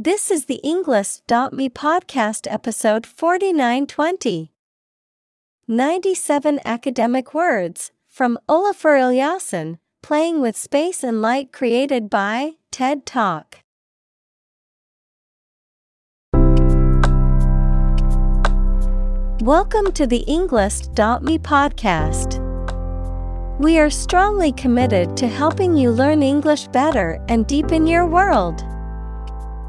This is the Englist.me podcast episode 4920. 97 academic words from Olafur Eliasson, playing with space and light created by TED Talk. Welcome to the Englist.me podcast. We are strongly committed to helping you learn English better and deepen your world.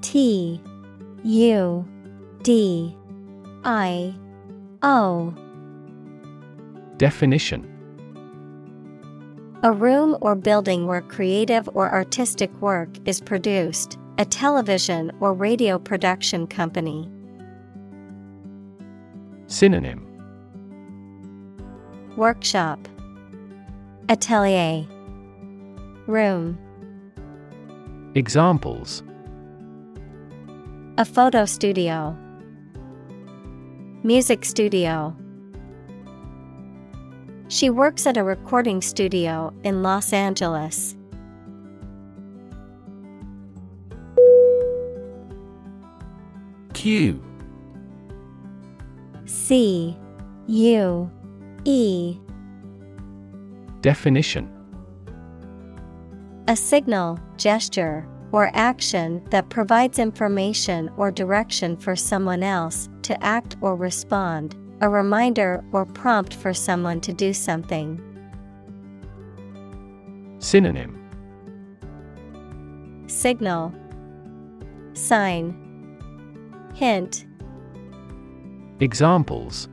T U D I O. Definition. A room or building where creative or artistic work is produced, a television or radio production company. Synonym. Workshop. Atelier. Room. Examples A photo studio. Music studio. She works at a recording studio in Los Angeles. Cue C U E. Definition. A signal, gesture, or action that provides information or direction for someone else to act or respond, a reminder or prompt for someone to do something. Synonym. Signal. Sign. Hint. Examples.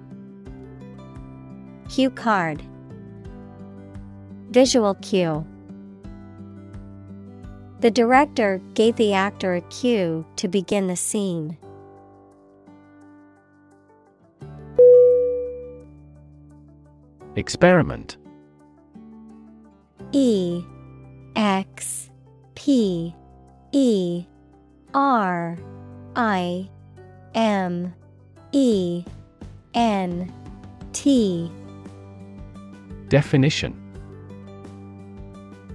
Cue card. Visual cue The director gave the actor a cue to begin the scene. Experiment. E X P E R I M E N T. Definition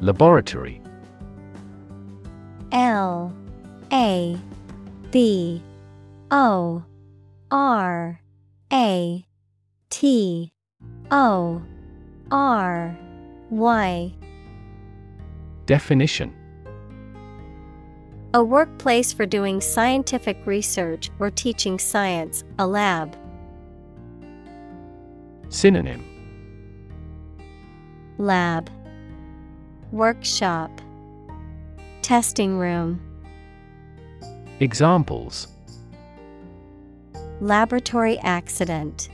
Laboratory. L A B O R A T O R Y. Definition. A workplace for doing scientific research or teaching science, a lab. Synonym. Lab Workshop Testing room Examples. Laboratory accident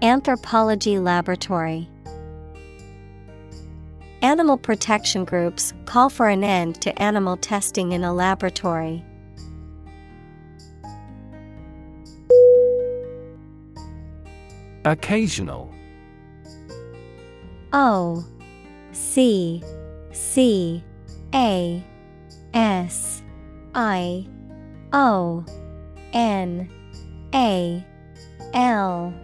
Anthropology laboratory. Animal protection groups call for an end to animal testing in a laboratory. Occasional. O C C A S I O N A L.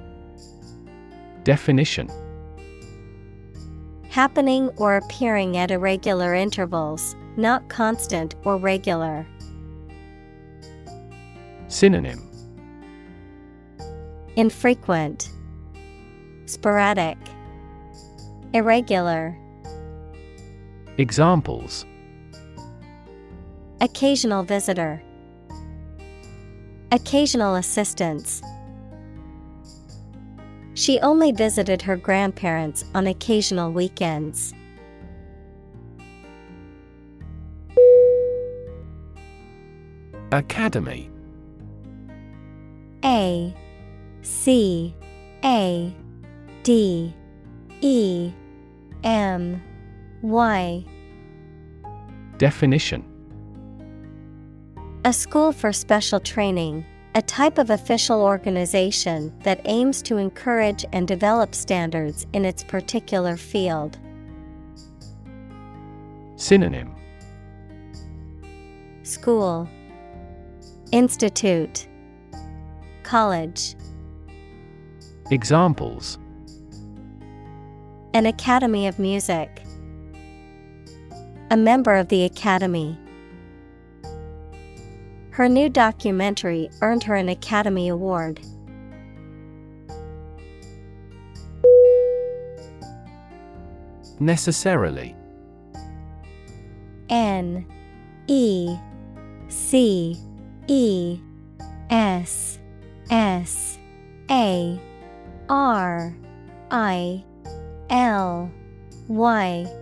Definition. Happening or appearing at irregular intervals, not constant or regular. Synonym. Infrequent, Sporadic, Irregular. Examples Occasional visitor, Occasional assistance. She only visited her grandparents on occasional weekends. Academy A C A D E M Y Definition. A school for special training, a type of official organization that aims to encourage and develop standards in its particular field. Synonym. School. Institute. College. Examples. An Academy of Music A member of the Academy. Her new documentary earned her an Academy Award. Necessarily. N E C E S S A R I L Y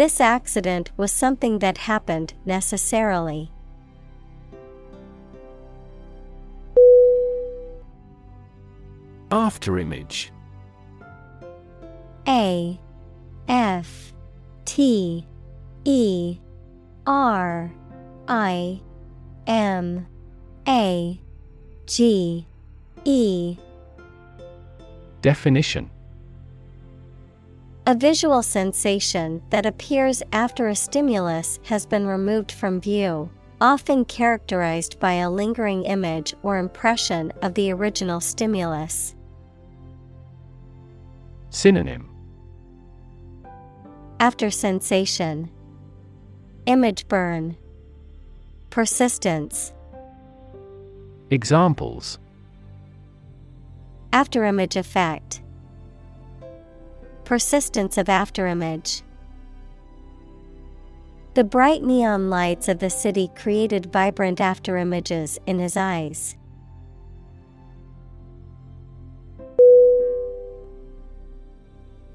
This accident was something that happened necessarily. Afterimage A F T E R I M A G E. Definition A visual sensation that appears after a stimulus has been removed from view, often characterized by a lingering image or impression of the original stimulus. Synonym After sensation, image burn, persistence. Examples After image effect. Persistence of afterimage. The bright neon lights of the city created vibrant afterimages in his eyes.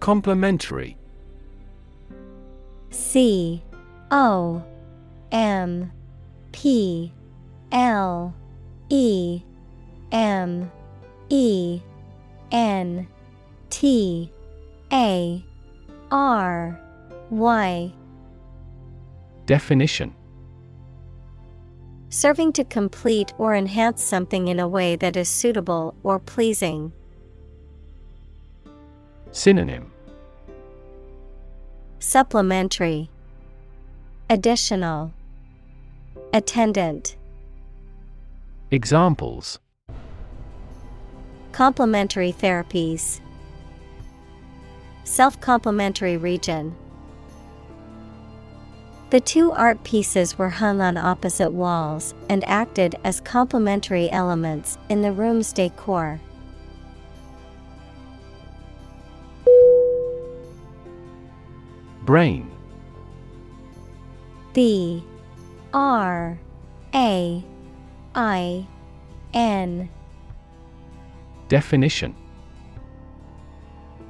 Complementary C O M P L E M E N T A R Y. Definition. Serving to complete or enhance something in a way that is suitable or pleasing. Synonym. Supplementary. Additional. Attendant. Examples. Complementary therapies Self complementary region. The two art pieces were hung on opposite walls and acted as complementary elements in the room's decor. Brain. B. R. A. I. N. Definition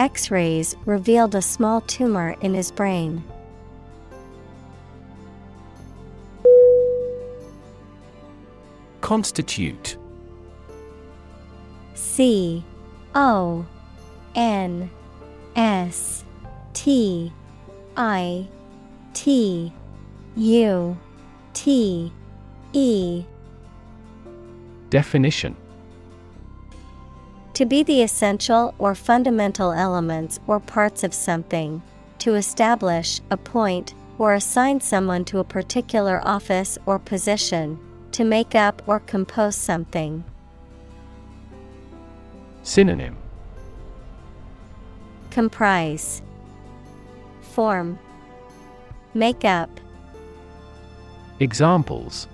X rays revealed a small tumor in his brain. Constitute. C O N S T I T U T E. Definition To be the essential or fundamental elements or parts of something, to establish, appoint, or assign someone to a particular office or position, to make up or compose something. Synonym. Comprise, Form, Make up, Examples.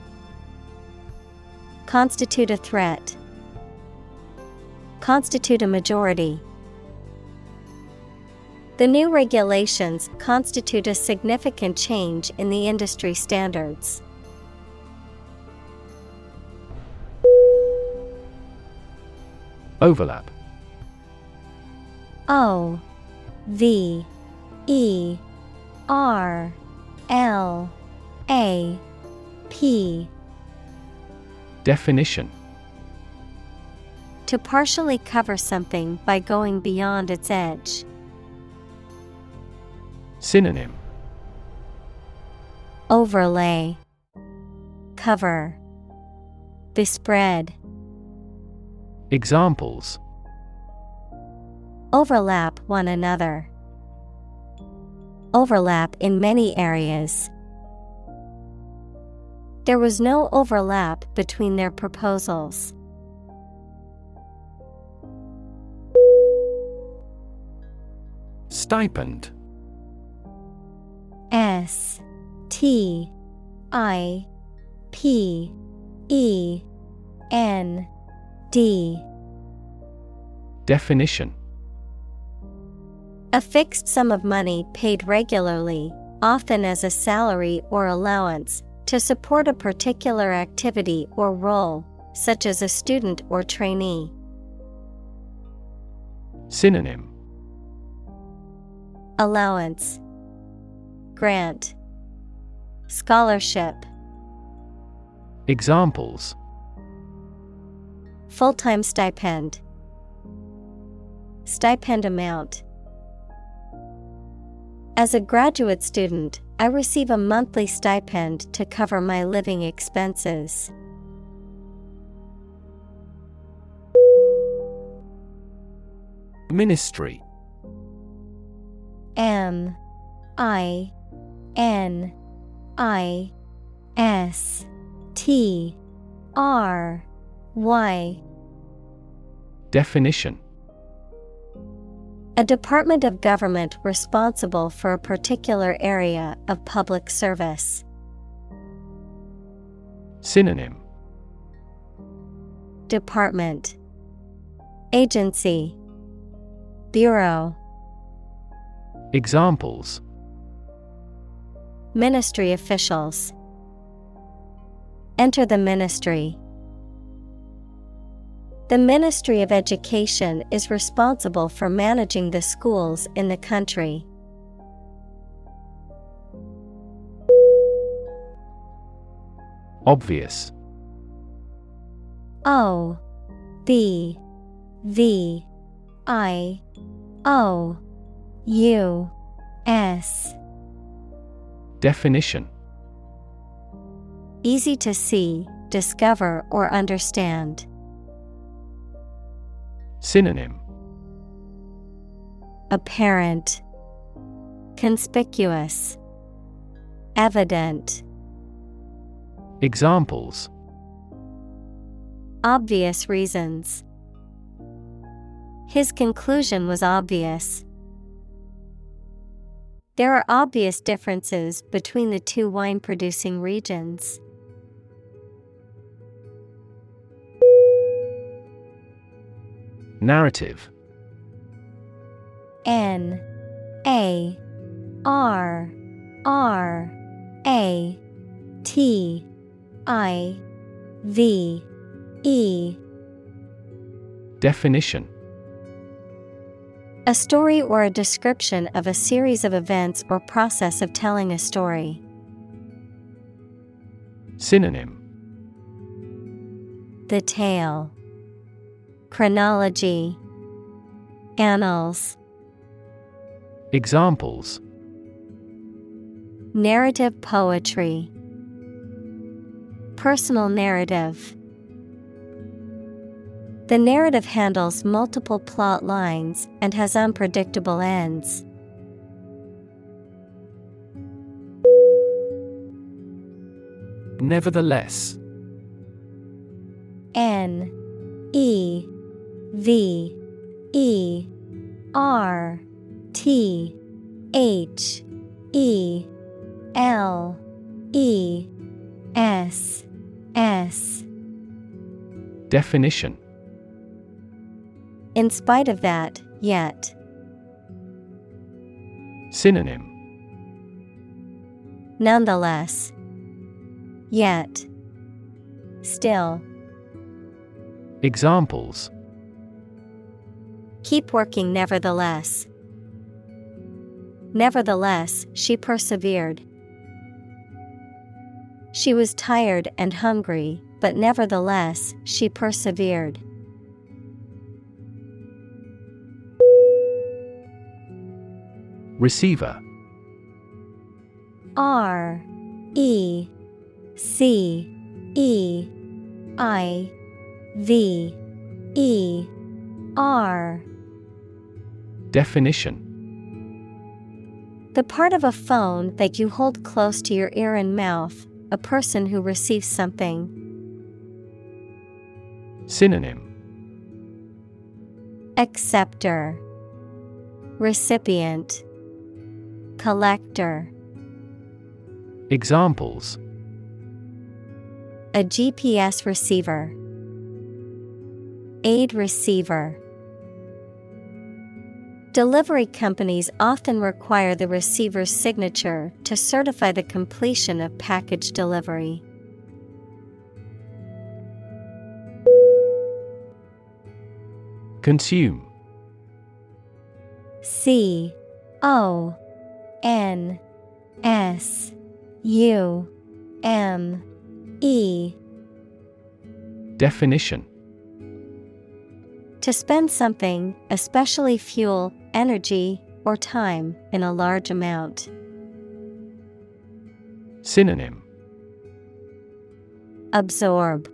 Constitute a threat, Constitute a majority. The new regulations constitute a significant change in the industry standards. Overlap O V E R L A P Definition To partially cover something by going beyond its edge. Synonym Overlay Cover Bespread Examples Overlap one another. Overlap in many areas. There was no overlap between their proposals. Stipend. S T I P E N D. Definition. A fixed sum of money paid regularly, often as a salary or allowance, to support a particular activity or role, such as a student or trainee. Synonym Allowance. Grant. Scholarship. Examples. Full time stipend. Stipend amount. As a graduate student, I receive a monthly stipend to cover my living expenses. Ministry M I N I S T R Y. Definition. A department of government responsible for a particular area of public service. Synonym. Department. Agency. Bureau Examples Ministry officials Enter the ministry. The Ministry of Education is responsible for managing the schools in the country. Obvious O B V I O U S Definition Easy to see, discover, or understand. Synonym Apparent, Conspicuous, Evident. Examples Obvious reasons. His conclusion was obvious. There are obvious differences between the two wine producing regions. Narrative. N. A. R. R. A. T. I. V. E. Definition A story or a description of a series of events or process of telling a story. Synonym. The tale, Chronology, Annals, Examples. Narrative poetry, Personal narrative. The narrative handles multiple plot lines and has unpredictable ends. Nevertheless N E V E R T H E L E S S Definition In spite of that, yet. Synonym Nonetheless. Yet. Still. Examples Keep working nevertheless. Nevertheless, she persevered. She was tired and hungry, but nevertheless, she persevered. Receiver. R E C E I V E R. Definition. The part of a phone that you hold close to your ear and mouth, a person who receives something. Synonym. Acceptor, Recipient, Collector. Examples A GPS receiver, Aid receiver. Delivery companies often require the receiver's signature to certify the completion of package delivery. Consume C O N S U M E. Definition. To spend something, especially fuel, energy, or time, in a large amount. Synonym. Absorb,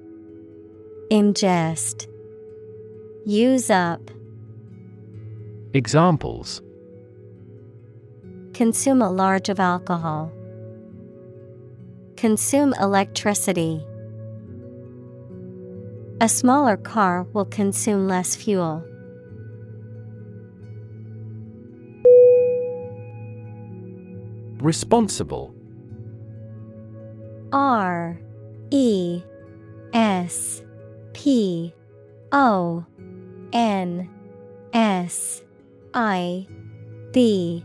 Ingest, Use up, Examples Consume a large of alcohol. Consume electricity. A smaller car will consume less fuel. Responsible R E S P O N S I B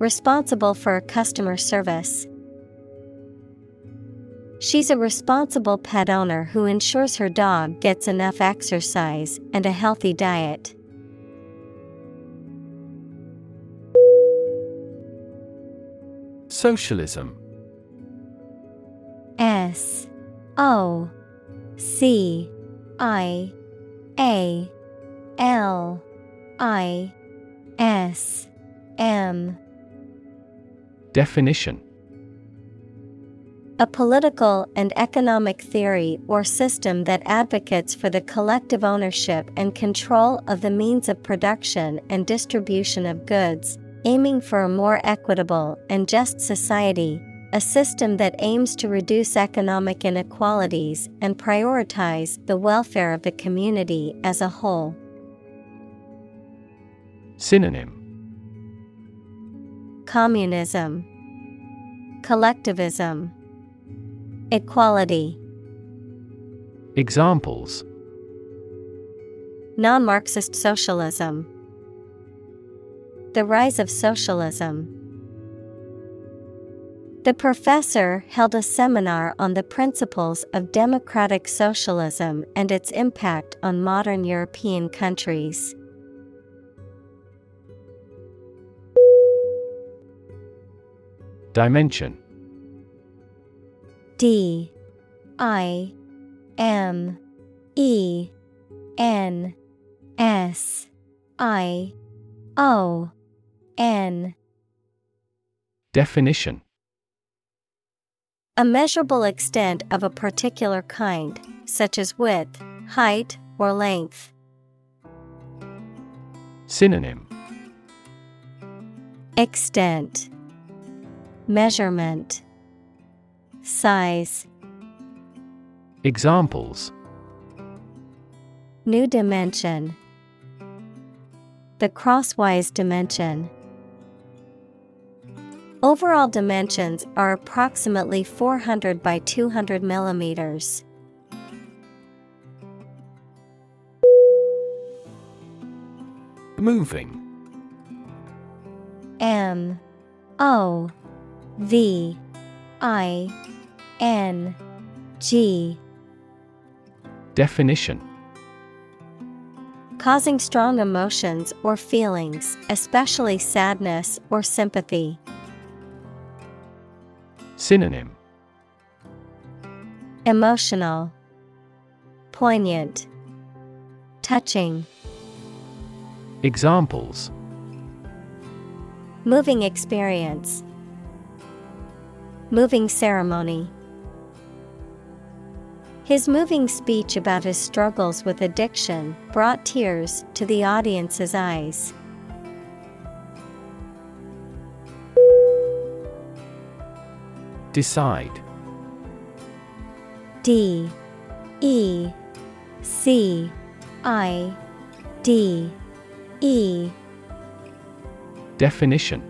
Responsible for customer service. She's a responsible pet owner who ensures her dog gets enough exercise and a healthy diet. Socialism S O C I A L I S M Definition A political and economic theory or system that advocates for the collective ownership and control of the means of production and distribution of goods, aiming for a more equitable and just society. A system that aims to reduce economic inequalities and prioritize the welfare of the community as a whole. Synonym Communism, Collectivism, Equality. Examples Non Marxist socialism, The rise of socialism. The professor held a seminar on the principles of democratic socialism and its impact on modern European countries. Dimension. D I M E N S I O N. Definition. A measurable extent of a particular kind, such as width, height, or length. Synonym. Extent Measurement. Size. Examples. New dimension. The crosswise dimension. Overall dimensions are approximately 400 by 200 millimeters. Moving. M O V I N G Definition Causing strong emotions or feelings, especially sadness or sympathy. Synonym Emotional, Poignant, Touching. Examples Moving experience. Moving ceremony. His moving speech about his struggles with addiction brought tears to the audience's eyes. Decide D E C I D E Definition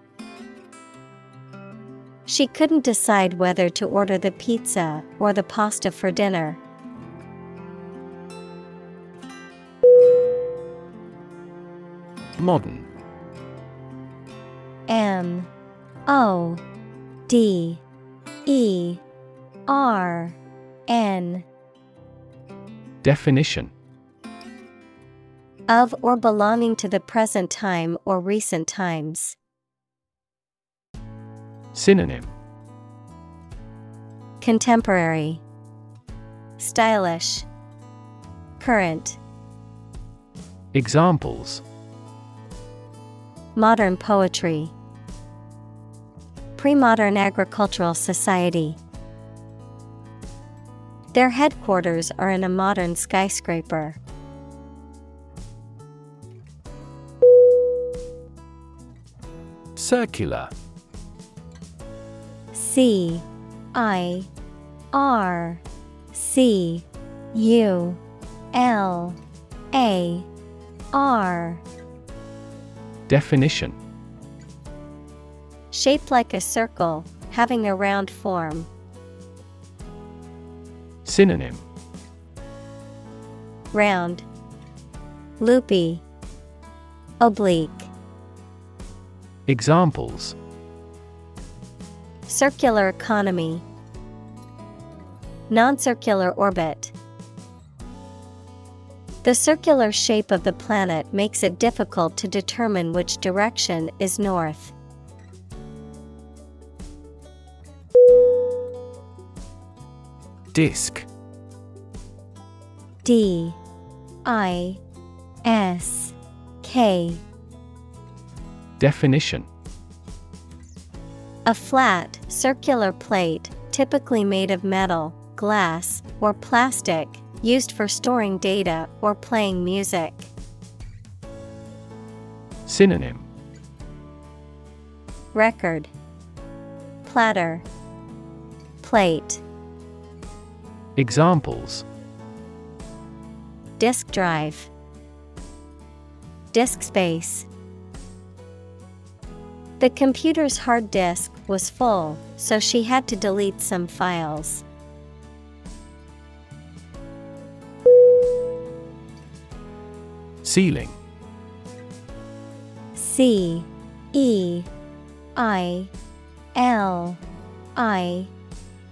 She couldn't decide whether to order the pizza or the pasta for dinner. Modern M O D E R N Definition of or belonging to the present time or recent times. Synonym. Contemporary, Stylish, Current, Examples. Modern poetry, Pre-modern agricultural society. Their headquarters are in a modern skyscraper. Circular C I R C U L A R. Definition. Shaped like a circle, having a round form. Synonym. Round, Loopy, Oblique. Examples Circular economy, Non-circular orbit. The circular shape of the planet makes it difficult to determine which direction is north. Disk. D. I. S. K. Definition. A flat, circular plate, typically made of metal, glass, or plastic, used for storing data or playing music. Synonym. Record. Platter. Plate. Examples. Disk drive. Disk space The computer's hard disk was full, so she had to delete some files. Ceiling C E I L I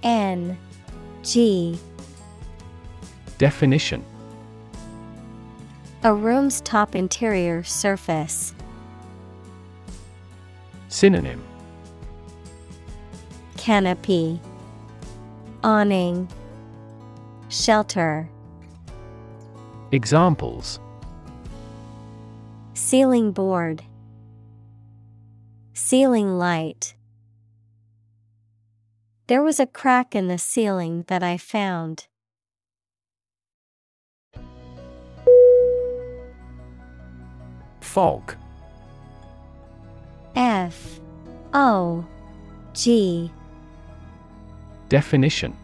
N G Definition A room's top interior surface. Synonym. Canopy. Awning. Shelter. Examples. Ceiling board. Ceiling light. There was a crack in the ceiling that I found. Fog F O G. Definition.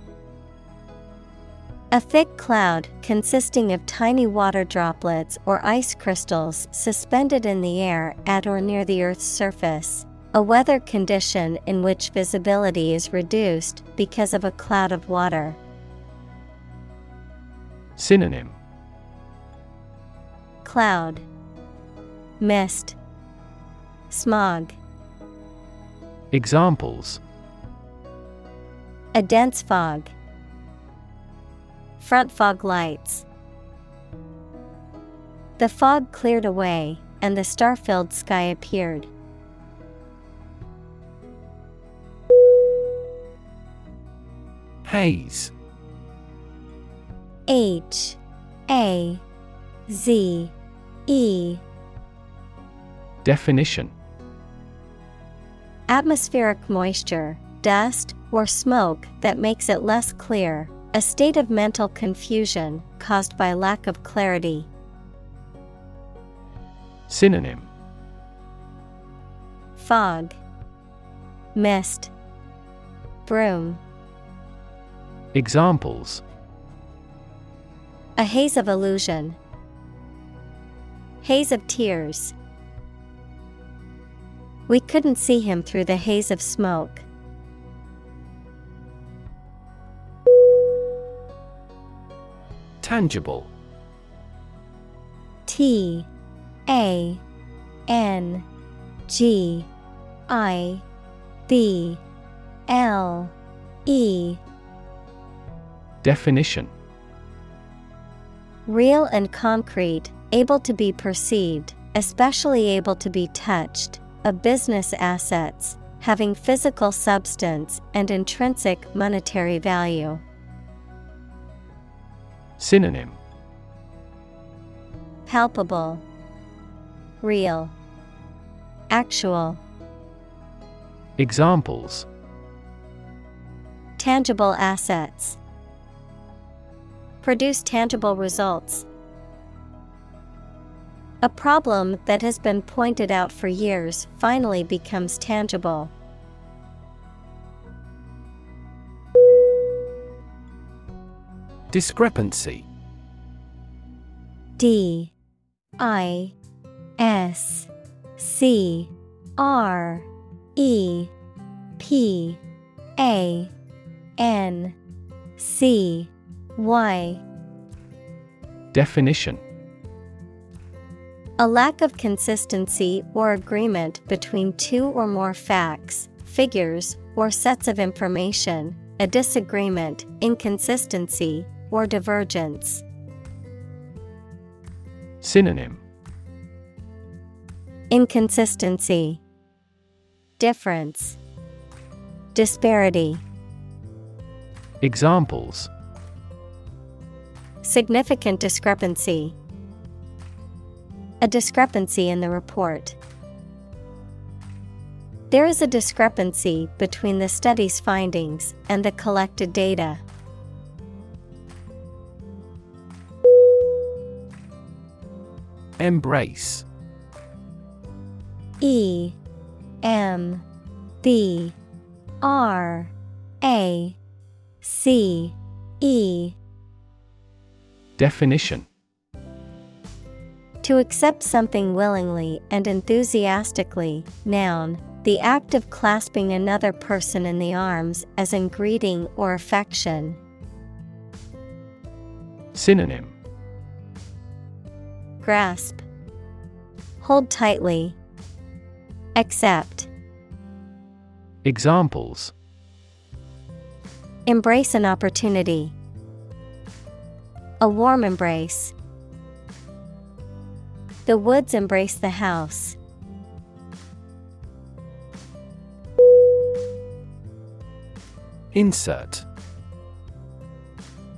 A thick cloud consisting of tiny water droplets or ice crystals suspended in the air at or near the Earth's surface. A weather condition in which visibility is reduced because of a cloud of water. Synonym. Cloud. Mist Smog. Examples. A dense fog. Front fog lights. The fog cleared away and the star-filled sky appeared. Haze. H A Z E. Definition Atmospheric moisture, dust, or smoke that makes it less clear, a state of mental confusion caused by lack of clarity. Synonym Fog, Mist, Broom. Examples A haze of illusion. Haze of tears. We couldn't see him through the haze of smoke. Tangible. T A N G I B L E. Definition. Real and concrete, able to be perceived, especially able to be touched, of business assets, having physical substance and intrinsic monetary value. Synonym Palpable, Real, Actual. Examples Tangible assets. Produce tangible results. A problem that has been pointed out for years finally becomes tangible. Discrepancy. D. I. S. C. R. E. P. A. N. C. Y. Definition A lack of consistency or agreement between two or more facts, figures, or sets of information, a disagreement, inconsistency, or divergence. Synonym Inconsistency, Difference, Disparity. Examples Significant discrepancy. A discrepancy in the report. There is a discrepancy between the study's findings and the collected data. Embrace E M B R A C E Definition To accept something willingly and enthusiastically, noun, the act of clasping another person in the arms as in greeting or affection. Synonym Grasp, Hold tightly, Accept, Examples Embrace an opportunity. A warm embrace. The woods embrace the house. Insert.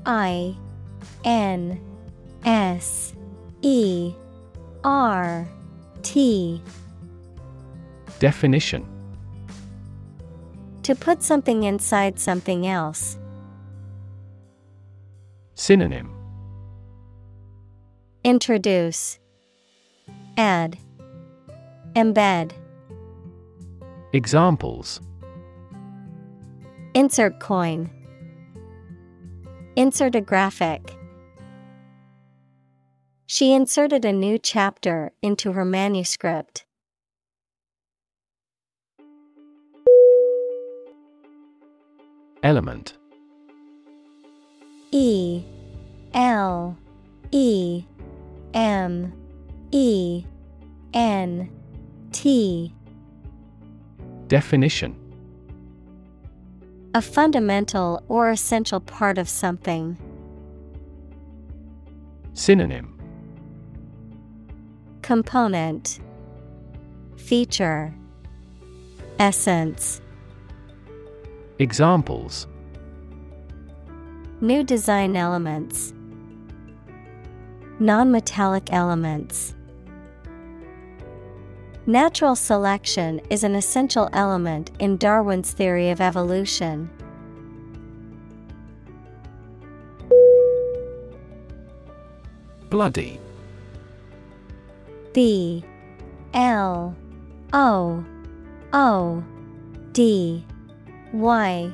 I N S E R T. Definition. To put something inside something else. Synonym. Introduce, Add, Embed. Examples Insert coin. Insert a graphic. She inserted a new chapter into her manuscript. Element E L E M E N T. Definition. A fundamental or essential part of something. Synonym. Component. Feature. Essence. Examples. New design elements. Non-metallic elements Natural selection is an essential element in Darwin's theory of evolution. Bloody. B L. O. O. D. Y.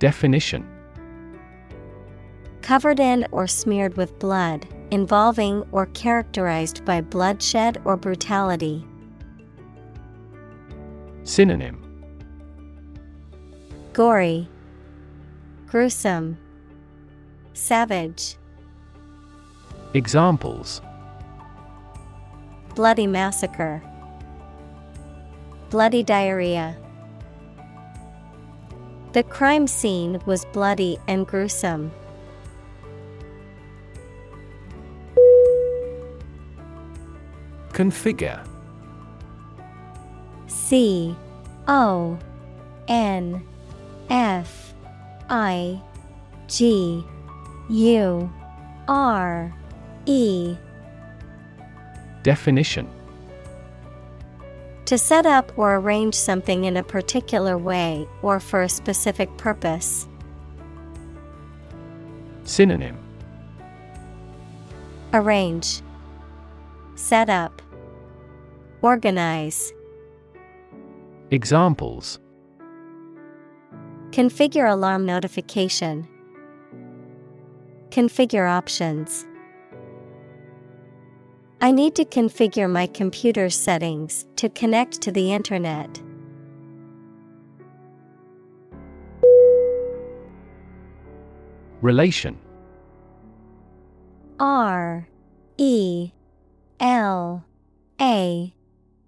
Definition. Covered in or smeared with blood, involving or characterized by bloodshed or brutality. Synonym Gory, Gruesome, Savage, Examples Bloody Massacre, Bloody Diarrhea. The crime scene was bloody and gruesome. Configure. C O N F I G U R E. Definition. To set up or arrange something in a particular way or for a specific purpose. Synonym. Arrange, Set up, Organize. Examples Configure alarm notification. Configure options. I need to configure my computer settings to connect to the internet. Relation R E L A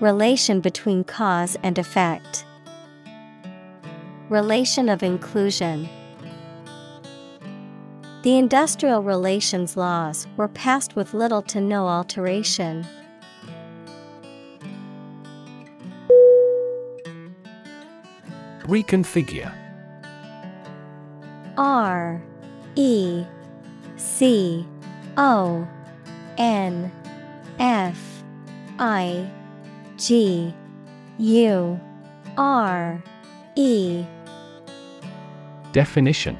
Relation between cause and effect. Relation of inclusion. The industrial relations laws were passed with little to no alteration. Reconfigure R E C O N F I G U R E. Definition.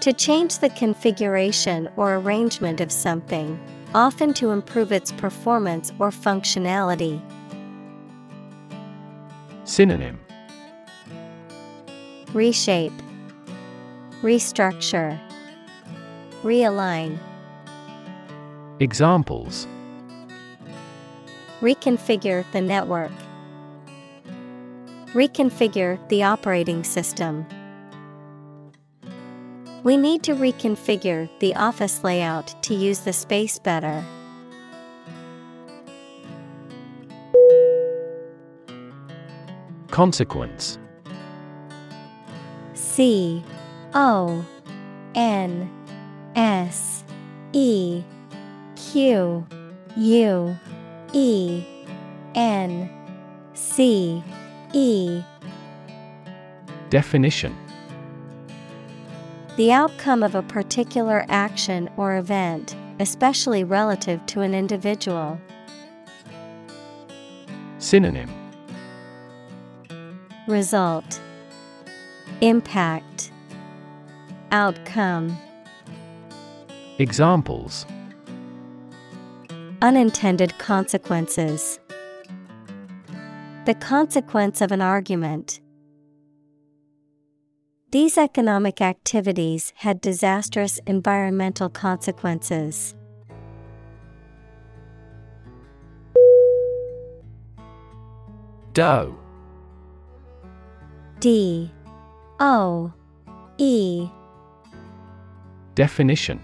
To change the configuration or arrangement of something, often to improve its performance or functionality. Synonym. Reshape, Restructure, Realign. Examples Reconfigure the network. Reconfigure the operating system. We need to reconfigure the office layout to use the space better. Consequence C O N S E Q U E N C E. Definition. The outcome of a particular action or event, especially relative to an individual. Synonym. Result. Impact. Outcome. Examples Unintended consequences. The consequence of an argument. These economic activities had disastrous environmental consequences. Doe D O E Definition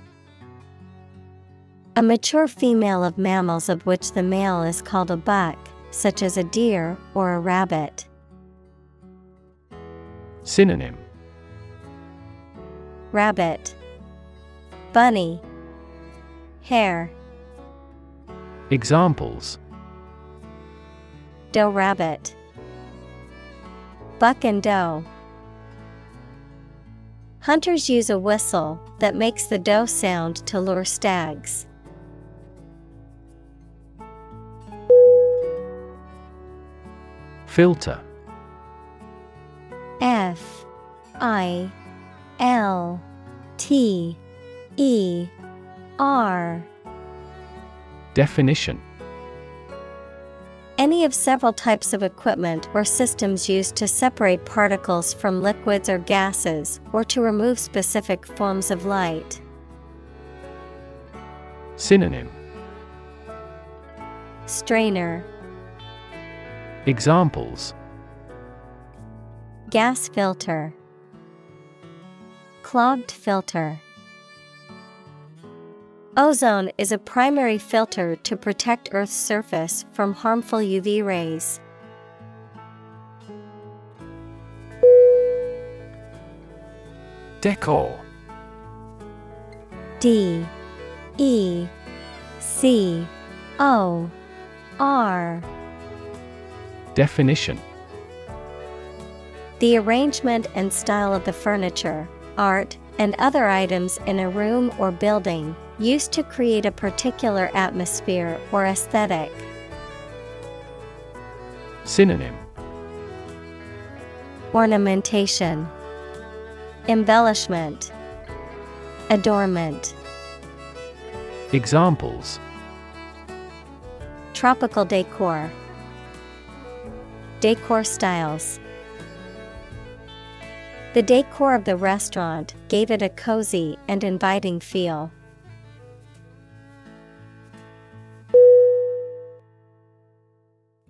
A mature female of mammals of which the male is called a buck, such as a deer or a rabbit. Synonym Rabbit, Bunny, Hare, Examples Doe rabbit, Buck and doe. Hunters use a whistle that makes the doe sound to lure stags. Filter. F I L T E R. Definition. Any of several types of equipment or systems used to separate particles from liquids or gases or to remove specific forms of light. Synonym. Strainer, Examples Gas filter, Clogged filter. Ozone is a primary filter to protect Earth's surface from harmful UV rays. Decor D E C O R Definition The arrangement and style of the furniture, art, and other items in a room or building, used to create a particular atmosphere or aesthetic. Synonym Ornamentation, Embellishment, Adornment. Examples Tropical decor. Decor styles. The decor of the restaurant gave it a cozy and inviting feel.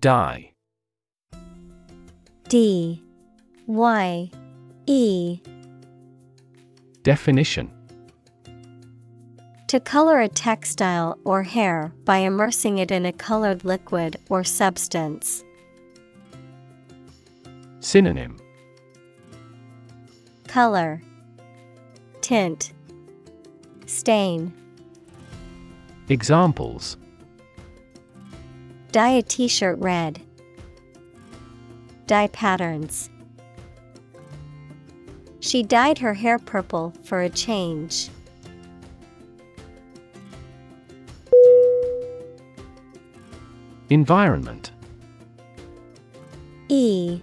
Dye. D Y E Definition To color a textile or hair by immersing it in a colored liquid or substance. Synonym. Color. Tint. Stain. Examples. Dye a t shirt red. Dye patterns. She dyed her hair purple for a change. Environment. E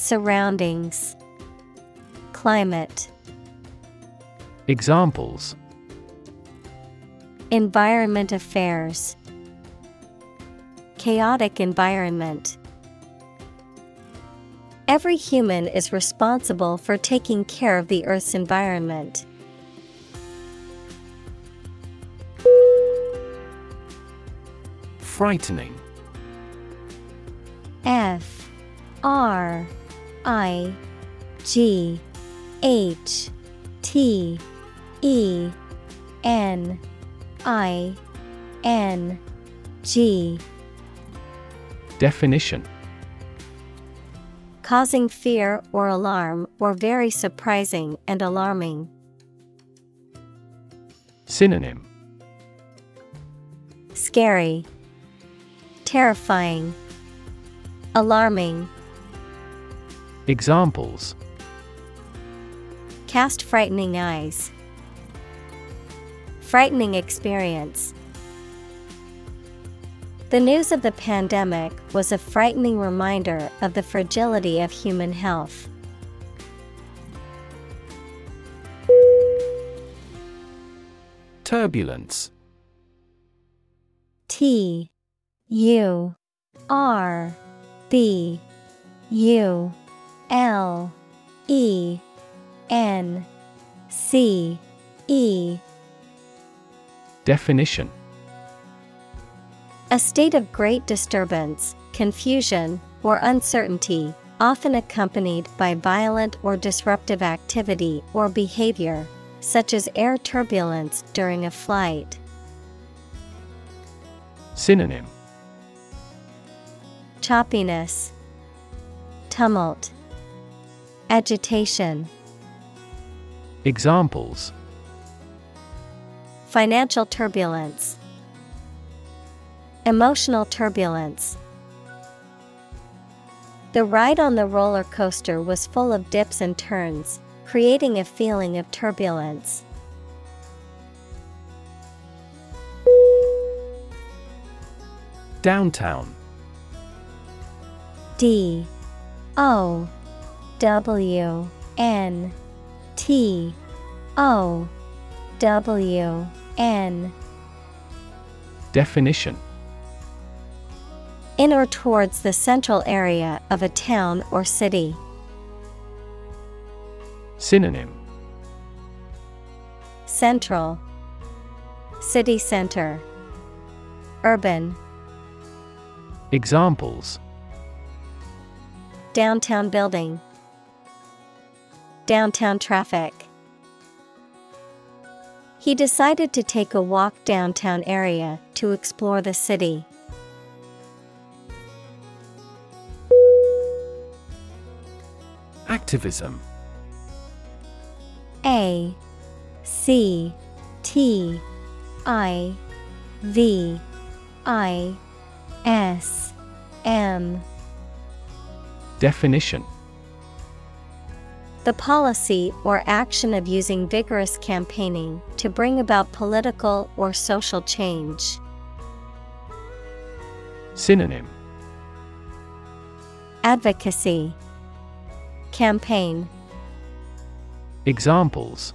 Surroundings, Climate, Examples Environment Affairs, Chaotic environment. Every human is responsible for taking care of the Earth's environment. Frightening F R I G H T E N I N G. Definition. Causing fear or alarm or very surprising and alarming. Synonym. Scary, Terrifying, Alarming. Examples Cast frightening eyes. Frightening experience. The news of the pandemic was a frightening reminder of the fragility of human health. Turbulence T U R B U L E N C E. Definition. A state of great disturbance, confusion, or uncertainty, often accompanied by violent or disruptive activity or behavior, such as air turbulence during a flight. Synonym. Choppiness, Tumult, Agitation, Examples Financial turbulence, Emotional turbulence. The ride on the roller coaster was full of dips and turns, creating a feeling of turbulence. Downtown D O W N T O W N. Definition. In or towards the central area of a town or city. Synonym. Central. City center. Urban. Examples. Downtown building Downtown traffic. He decided to take a walk downtown area to explore the city. Activism. A C T I V I S M. Definition The policy or action of using vigorous campaigning to bring about political or social change. Synonym. Advocacy. Campaign. Examples.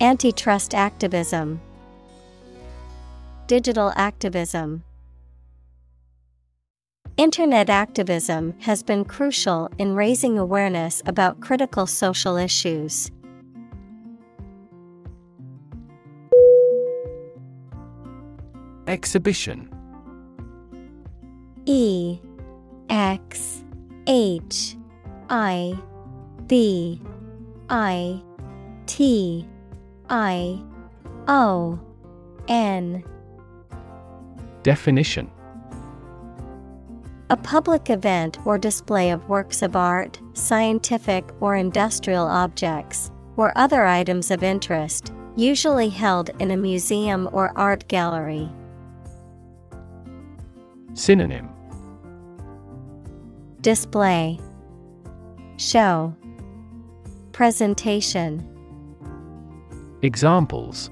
Antitrust activism. Digital activism Internet activism has been crucial in raising awareness about critical social issues. Exhibition. E X H I B I T I O N. Definition A public event or display of works of art, scientific or industrial objects, or other items of interest, usually held in a museum or art gallery. Synonym. Display. Show. Presentation. Examples.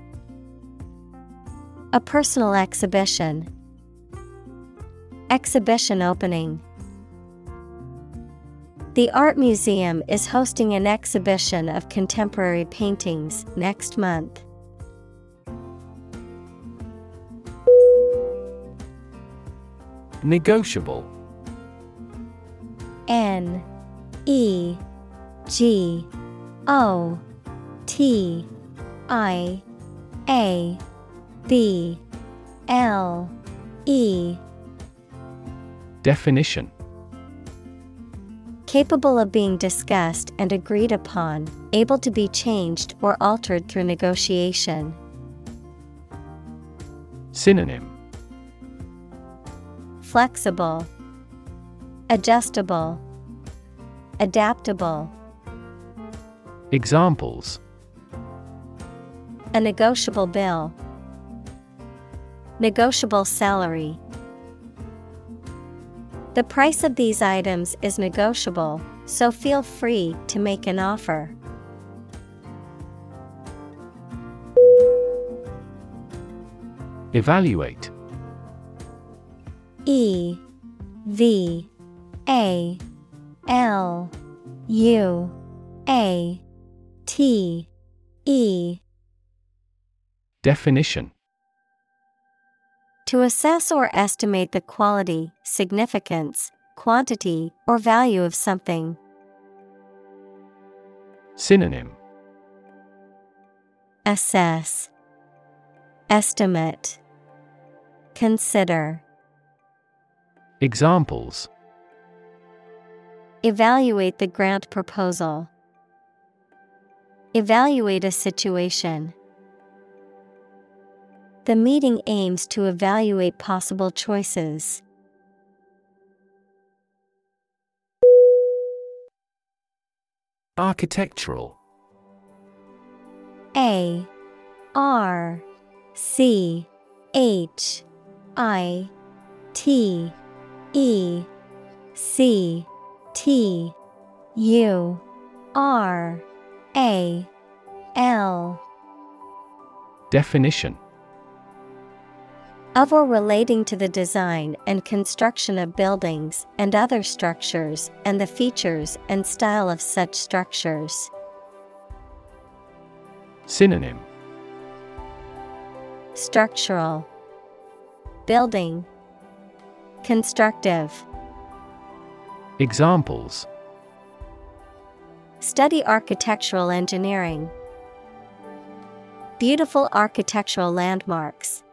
A personal exhibition. Exhibition opening. The Art Museum is hosting an exhibition of contemporary paintings next month. Negotiable N E G O T I A B L E Definition Capable of being discussed and agreed upon, able to be changed or altered through negotiation. Synonym Flexible, Adjustable, Adaptable. Examples A negotiable bill. Negotiable salary. The price of these items is negotiable, so feel free to make an offer. Evaluate. E V A L U A T E. Definition To assess or estimate the quality, significance, quantity, or value of something. Synonym Assess, Estimate, Consider. Examples Evaluate the grant proposal. Evaluate a situation. The meeting aims to evaluate possible choices. Architectural. A R C H I T E C T U R A L. Definition of or relating to the design and construction of buildings and other structures and the features and style of such structures. Synonym Structural Building Constructive Examples Study architectural engineering. Beautiful architectural landmarks.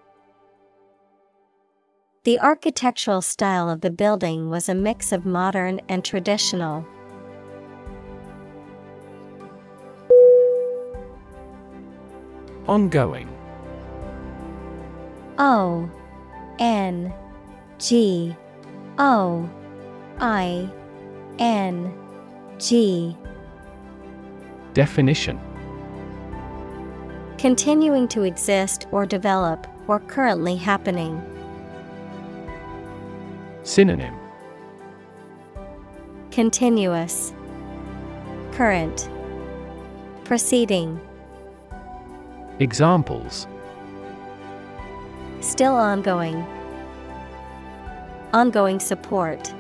The architectural style of the building was a mix of modern and traditional. Ongoing O N G O I N G Definition Continuing to exist or develop, or currently happening. Synonym. Continuous, Current, Proceeding, Examples. Still ongoing, Ongoing support.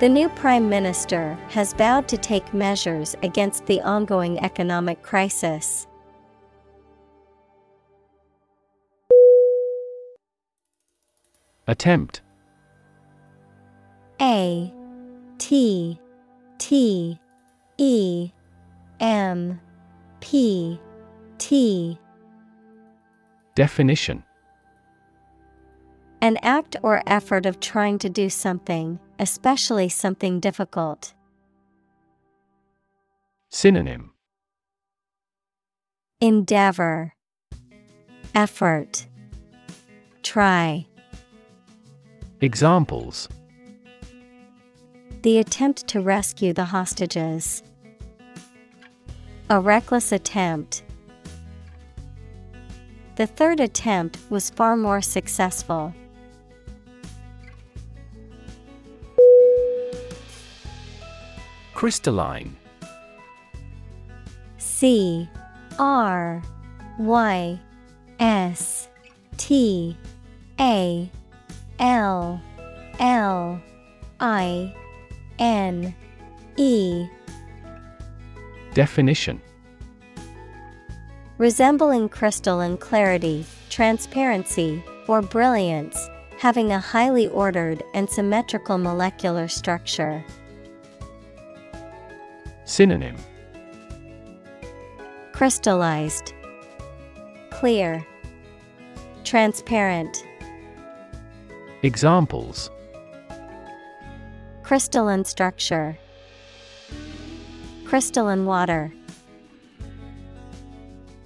The new Prime Minister has vowed to take measures against the ongoing economic crisis. Attempt. A T T E M P T. Definition. An act or effort of trying to do something, especially something difficult. Synonym. Endeavor, Effort, Try. Examples The attempt to rescue the hostages. A reckless attempt. The third attempt was far more successful. Crystalline C R Y S T A L L I N E. Definition. Resembling crystal in clarity, transparency, or brilliance, having a highly ordered and symmetrical molecular structure. Synonym. Crystallized, Clear, Transparent. Examples. Crystalline structure, Crystalline water.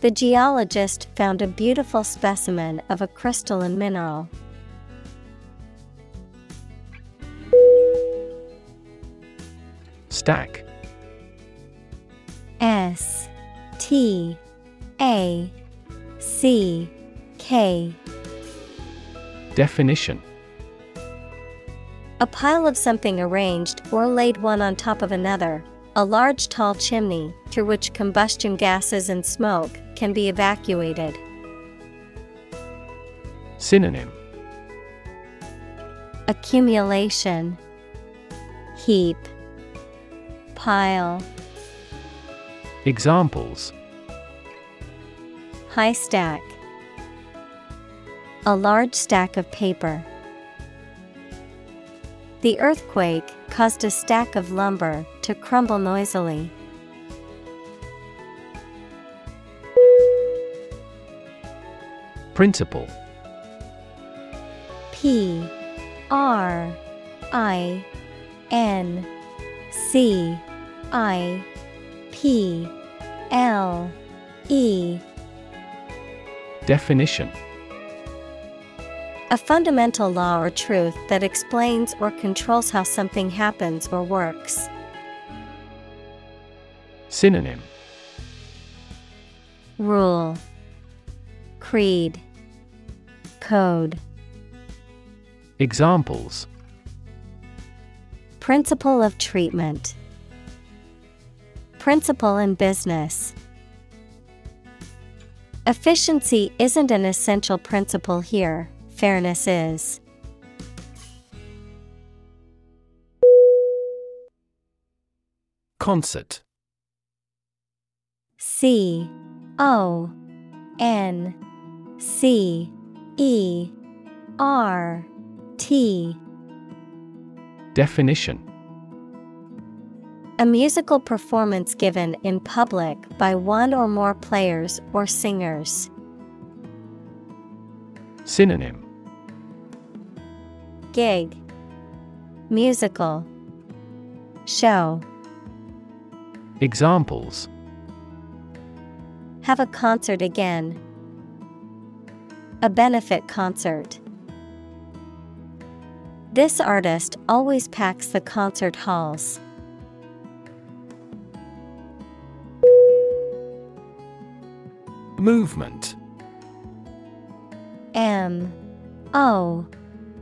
The geologist found a beautiful specimen of a crystalline mineral. Stack. S T A C K. Definition A pile of something arranged or laid one on top of another, a large tall chimney through which combustion gases and smoke can be evacuated. Synonym. Accumulation. Heap. Pile. Examples. High stack. A large stack of paper. The earthquake caused a stack of lumber to crumble noisily. Principle. P R I N C I P L E. Definition A fundamental law or truth that explains or controls how something happens or works. Synonym. Rule. Creed. Code. Examples. Principle of treatment. Principle in business. Efficiency isn't an essential principle here, fairness is. Concert C O N C E R T Definition A musical performance given in public by one or more players or singers. Synonym Gig Musical Show Examples Have a concert again. A benefit concert. This artist always packs the concert halls. Movement M O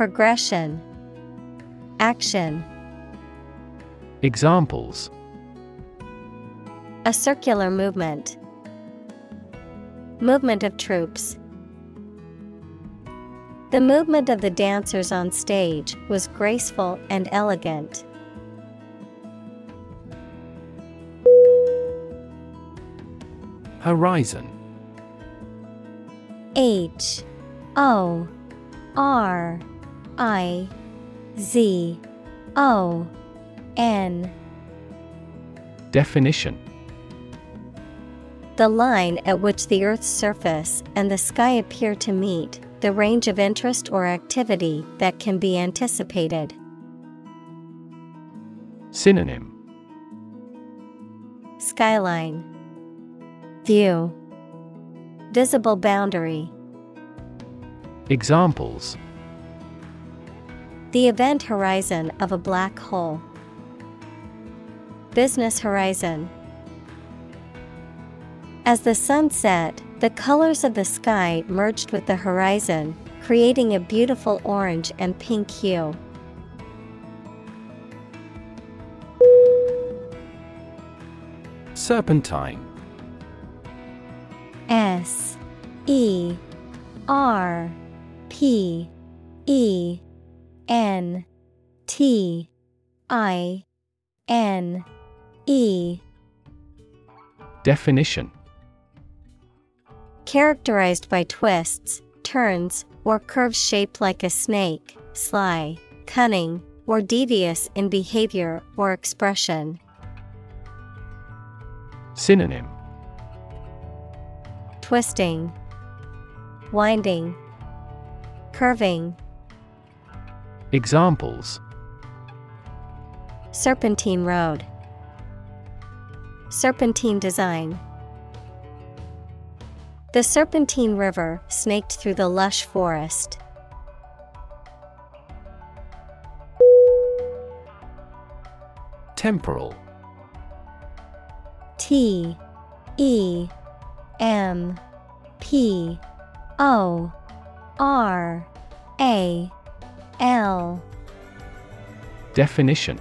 Progression, Action. Examples A circular movement, Movement of troops. The movement of the dancers on stage was graceful and elegant. Horizon H O R I Z O N. Definition. The line at which the Earth's surface and the sky appear to meet, the range of interest or activity that can be anticipated. Synonym. Skyline. View. Visible boundary. Examples The event horizon of a black hole. Business horizon. As the sun set, the colors of the sky merged with the horizon, creating a beautiful orange and pink hue. Serpentine S E R P E N T I N E. Definition. Characterized by twists, turns, or curves shaped like a snake, sly, cunning, or devious in behavior or expression. Synonym. Twisting, winding, curving, Examples serpentine road, serpentine design. The serpentine river snaked through the lush forest. Temporal T E M P O R A L Definition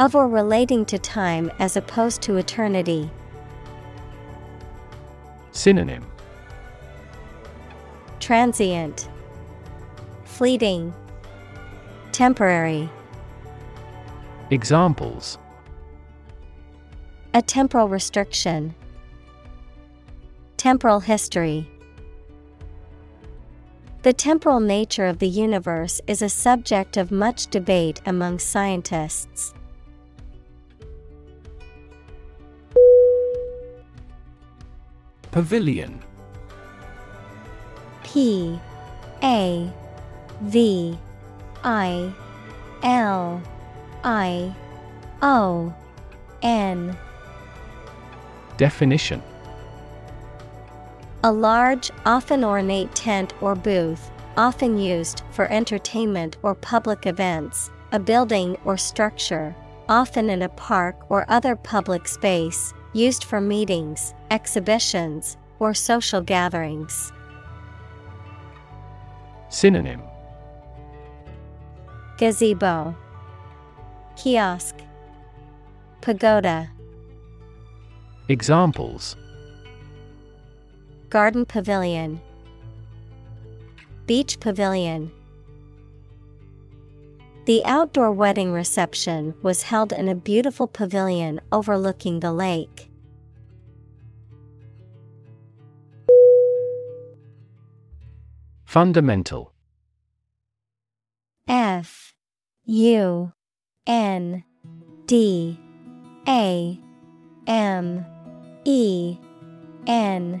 of or relating to time as opposed to eternity. Synonym Transient, fleeting, temporary. Examples A temporal restriction. Temporal history. The temporal nature of the universe is a subject of much debate among scientists. Pavilion. P A V I L I O N. Definition A large, often ornate tent or booth, often used for entertainment or public events, a building or structure, often in a park or other public space, used for meetings, exhibitions, or social gatherings. Synonym. Gazebo, Kiosk, Pagoda, Examples Garden Pavilion, Beach Pavilion. The outdoor wedding reception was held in a beautiful pavilion overlooking the lake. Fundamental F U N D A M E N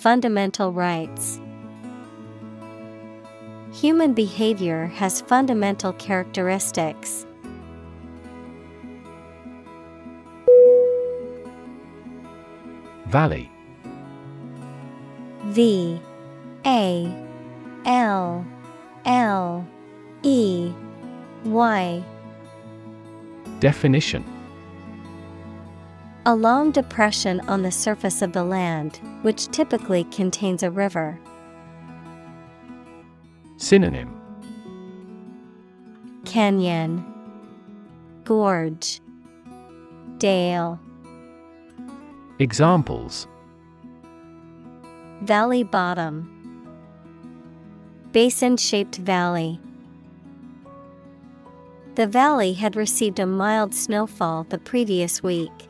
Fundamental rights. Human behavior has fundamental characteristics. Valley V A L L E Y Definition A long depression on the surface of the land, which typically contains a river. Synonym Canyon, Gorge, Dale, Examples Valley bottom, Basin shaped valley. The valley had received a mild snowfall the previous week.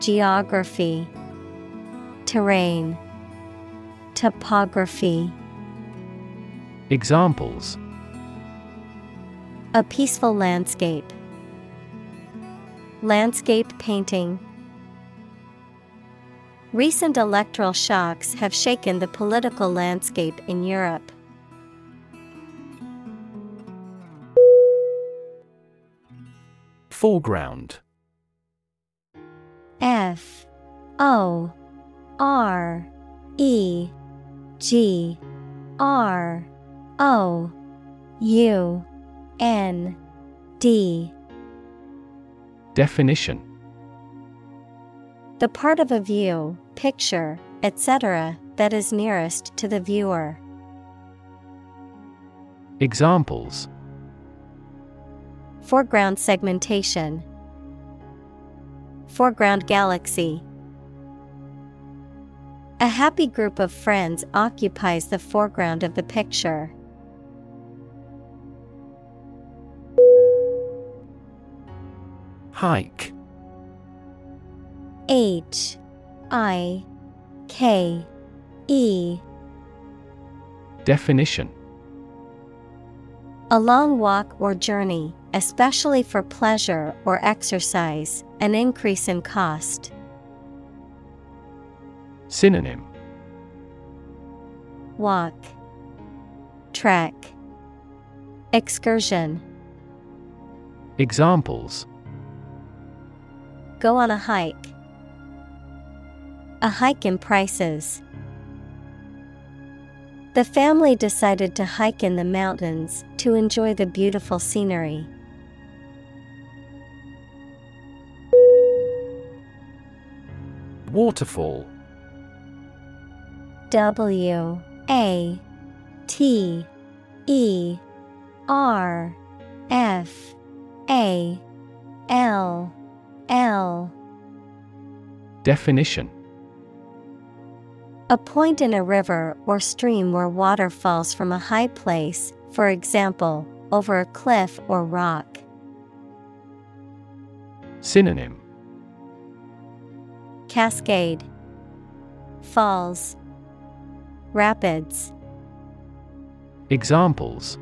Geography, Terrain, Topography. Examples A peaceful landscape. Landscape painting. Recent electoral shocks have shaken the political landscape in Europe. Foreground F O R E G R O U N D Definition The part of a view, picture, etc., that is nearest to the viewer. Examples Foreground segmentation, Foreground galaxy. A happy group of friends occupies the foreground of the picture. Hike H I K E Definition A long walk or journey, especially for pleasure or exercise, an increase in cost. Synonym Walk, Trek, Excursion. Examples Go on a hike. A hike in prices. The family decided to hike in the mountains to enjoy the beautiful scenery. Waterfall. W A T E R F A L L. Definition. A point in a river or stream where water falls from a high place, for example, over a cliff or rock. Synonym Cascade, Falls, Rapids. Examples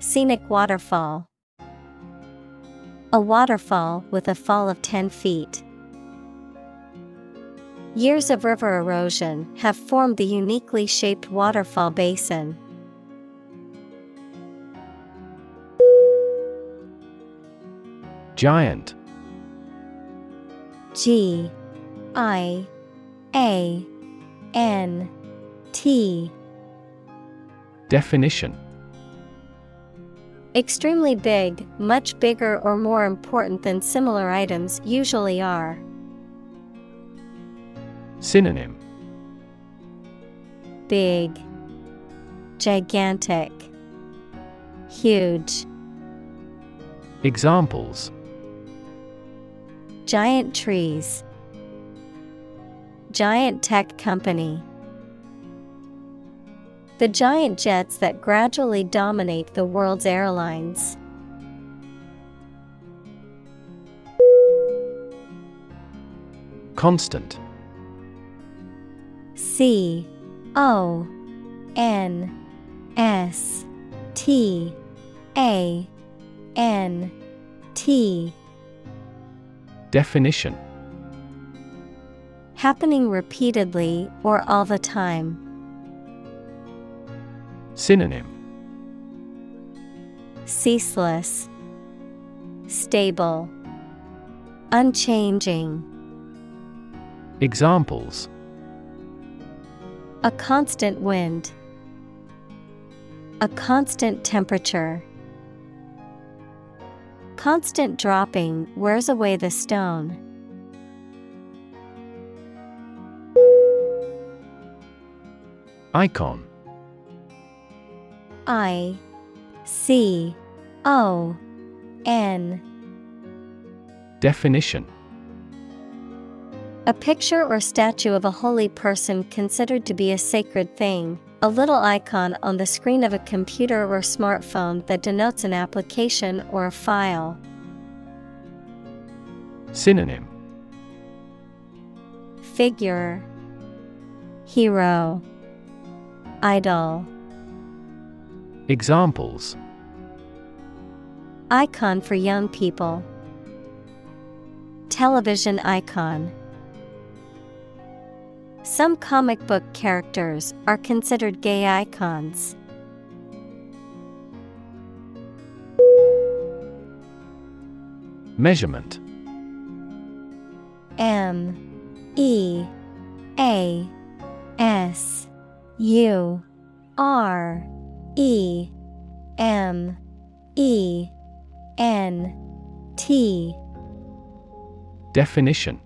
Scenic waterfall. A waterfall with a fall of 10 feet. Years of river erosion have formed the uniquely shaped waterfall basin. Giant G I A N T Definition Extremely big, much bigger or more important than similar items usually are. Synonym Big, Gigantic, Huge. Examples Giant trees, Giant tech company. The giant jets that gradually dominate the world's airlines. Constant C O N S T A N T Definition Happening repeatedly or all the time. Synonym Ceaseless, Stable, Unchanging. Examples A constant wind, A constant temperature. Constant dropping wears away the stone. Icon. I C O N. Definition. A picture or statue of a holy person considered to be a sacred thing, a little icon on the screen of a computer or smartphone that denotes an application or a file. Synonym Figure Hero Idol Examples Icon for young people. Television icon. Some comic book characters are considered gay icons. Measurement. M. E. A. S. U. R. E. M. E. N. T. Definition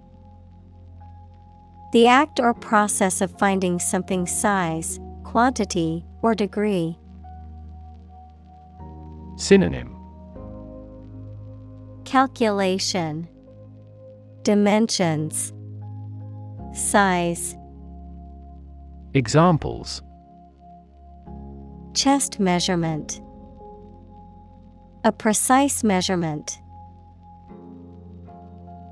The act or process of finding something's size, quantity, or degree. Synonym. Calculation. Dimensions. Size. Examples. Chest measurement. A precise measurement.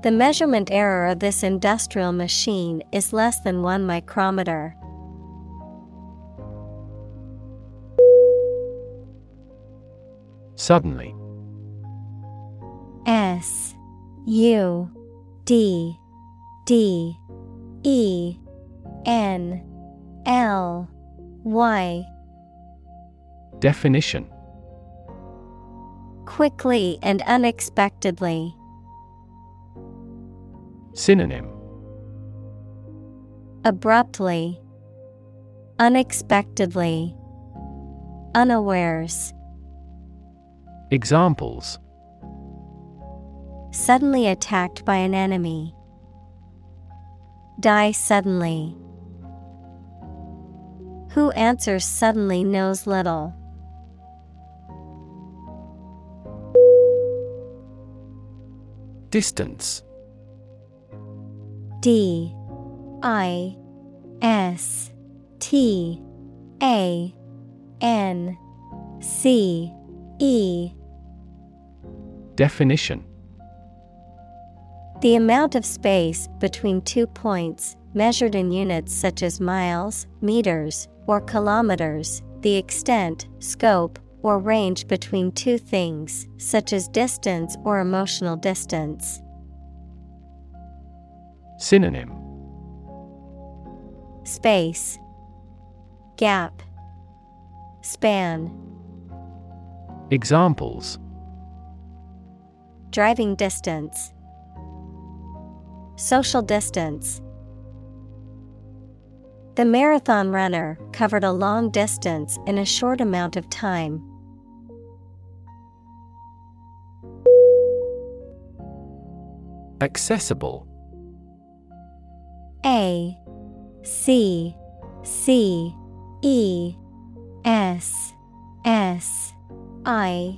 The measurement error of this industrial machine is less than one micrometer. Suddenly S U D D E N L Y Definition Quickly and unexpectedly. Synonym Abruptly. Unexpectedly. Unawares. Examples Suddenly attacked by an enemy. Die suddenly. Who answers suddenly knows little. Distance D I S T A N C E Definition The amount of space between two points, measured in units such as miles, meters, or kilometers, the extent, scope, or range between two things, such as distance or emotional distance. Synonym. Space, Gap, Span, Examples. Driving distance, Social distance. The marathon runner covered a long distance in a short amount of time. Accessible A C C E S S I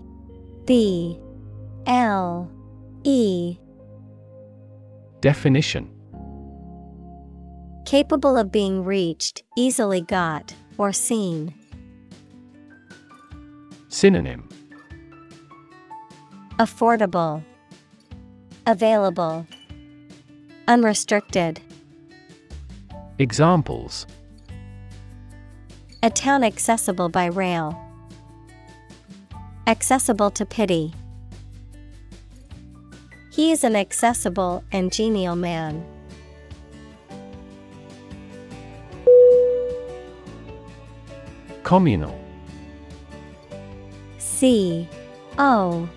B L E. Definition. Capable of being reached, easily got, or seen. Synonym. Affordable, Available, Unrestricted. Examples A town accessible by rail. Accessible to pity. He is an accessible and genial man. Communal C O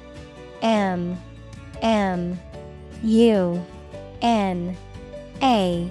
M M U N A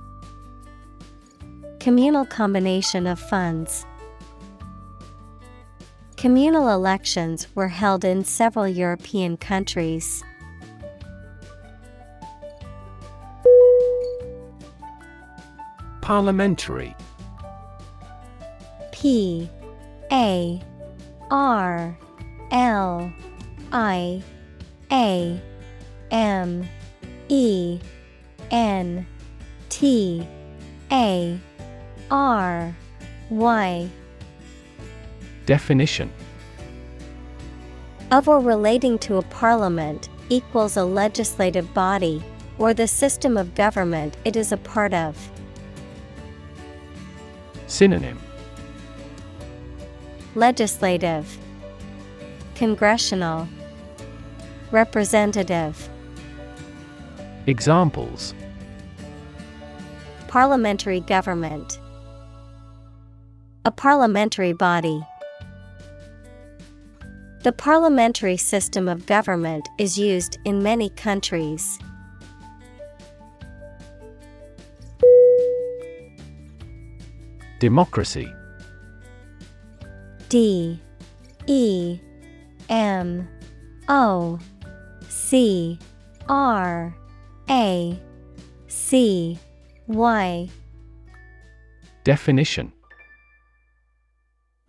Communal combination of funds. Communal elections were held in several European countries. Parliamentary P A R L I A M E N T A R Y. Definition. Of or relating to a parliament equals a legislative body or the system of government it is a part of. Synonym. Legislative, Congressional, Representative. Examples. Parliamentary government, a parliamentary body. The parliamentary system of government is used in many countries. Democracy. D. E. M. O. C. R. A. C. Y. Definition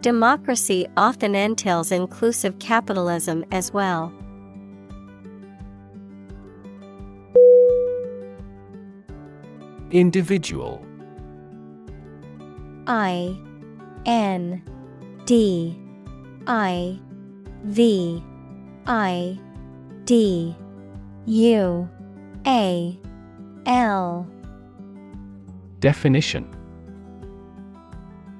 Democracy often entails inclusive capitalism as well. Individual. I N D I V I D U A L. Definition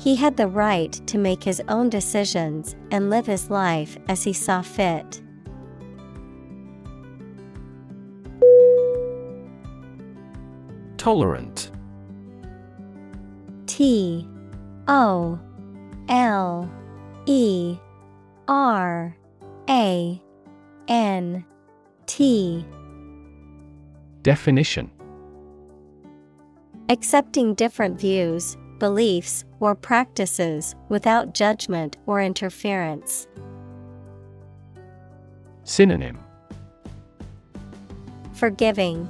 he had the right to make his own decisions and live his life as he saw fit. Tolerant. T O L E R A N T. Definition. Accepting different views, beliefs, or practices without judgment or interference. Synonym Forgiving,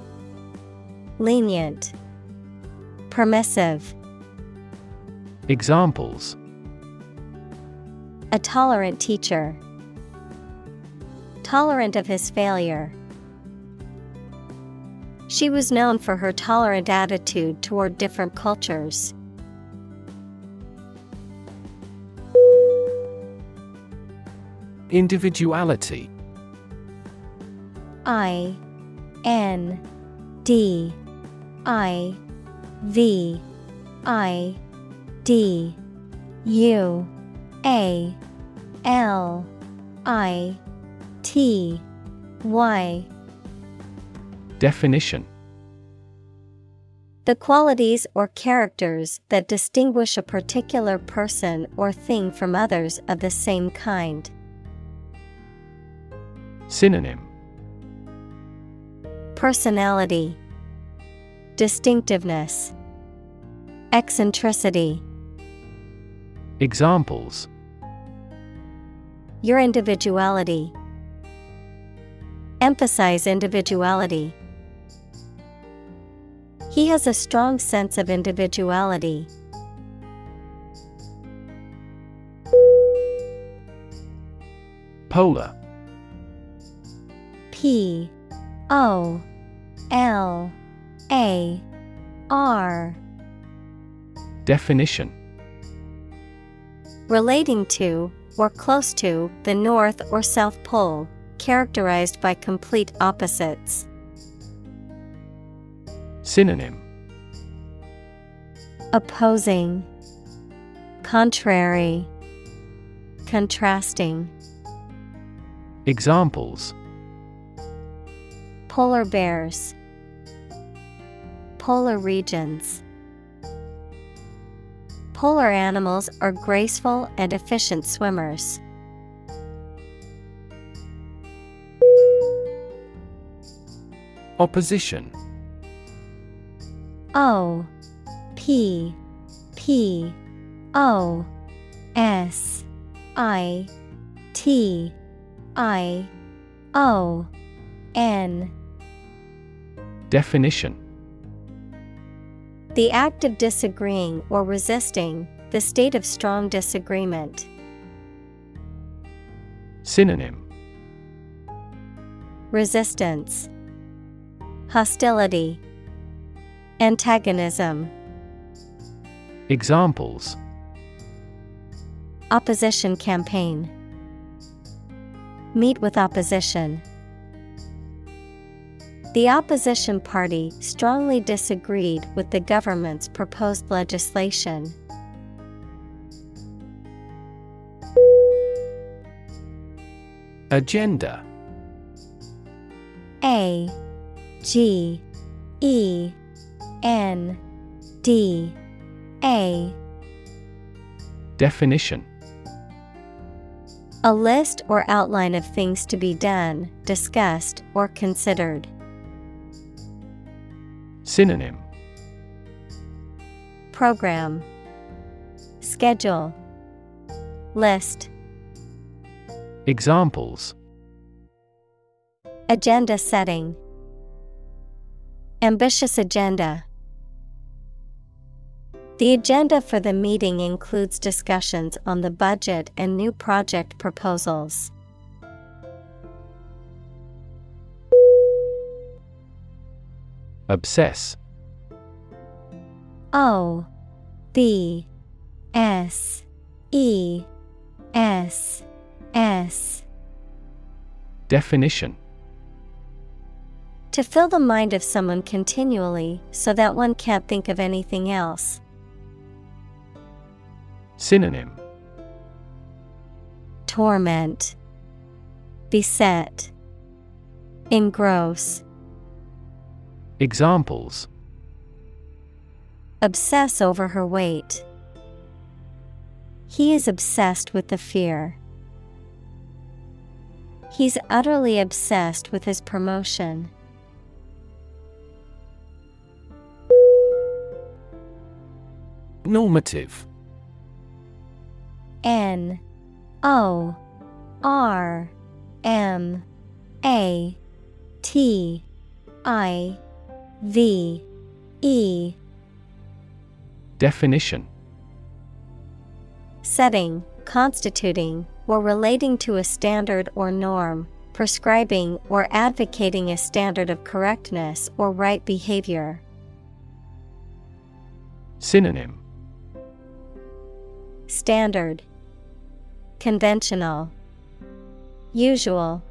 Lenient, Permissive. Examples A tolerant teacher, tolerant of his failure. She was known for her tolerant attitude toward different cultures. Individuality. I N D I V I D U A L I T Y. Definition. The qualities or characters that distinguish a particular person or thing from others of the same kind. Synonym Personality, Distinctiveness, Eccentricity. Examples Your individuality. Emphasize individuality. He has a strong sense of individuality. Polar P O L A R. Definition. Relating to, or close to, the North or South Pole, characterized by complete opposites. Synonym. Opposing, Contrary, Contrasting. Examples Polar bears, Polar regions. Polar animals are graceful and efficient swimmers. Opposition O P P O S I T I O N Definition The act of disagreeing or resisting, the state of strong disagreement. Synonym Resistance, Hostility, Antagonism. Examples Opposition campaign. Meet with opposition. The opposition party strongly disagreed with the government's proposed legislation. Agenda A G E N D A Definition A list or outline of things to be done, discussed, or considered. Synonym. Program. Schedule. List. Examples. Agenda setting. Ambitious agenda. The agenda for the meeting includes discussions on the budget and new project proposals. Obsess. O B S E S S. Definition. To fill the mind of someone continually so that one can't think of anything else. Synonym. Torment, Beset, Engross, Examples Obsess over her weight. He is obsessed with the fear. He's utterly obsessed with his promotion. Normative N O R M A T I V E. Definition. Setting, constituting, or relating to a standard or norm, prescribing or advocating a standard of correctness or right behavior. Synonym. Standard. Conventional. Usual.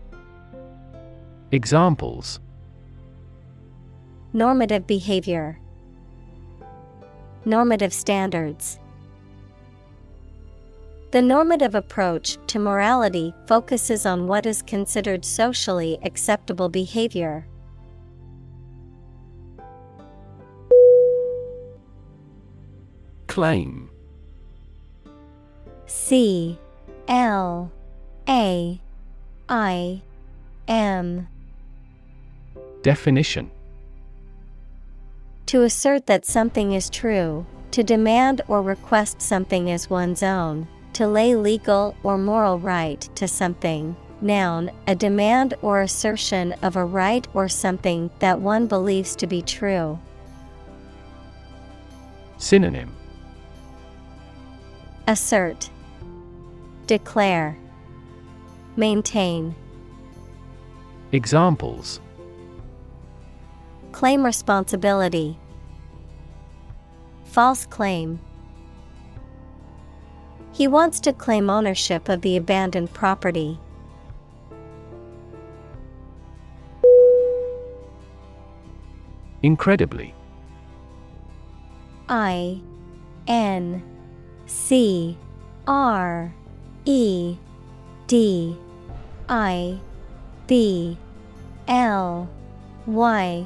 Examples Normative behavior. Normative standards. The normative approach to morality focuses on what is considered socially acceptable behavior. Claim. C L A I M. Definition To assert that something is true, to demand or request something as one's own, to lay legal or moral right to something. Noun, a demand or assertion of a right or something that one believes to be true. Synonym Assert, Declare, Maintain. Examples Claim responsibility. False claim. He wants to claim ownership of the abandoned property. Incredibly I N C R E D I B L Y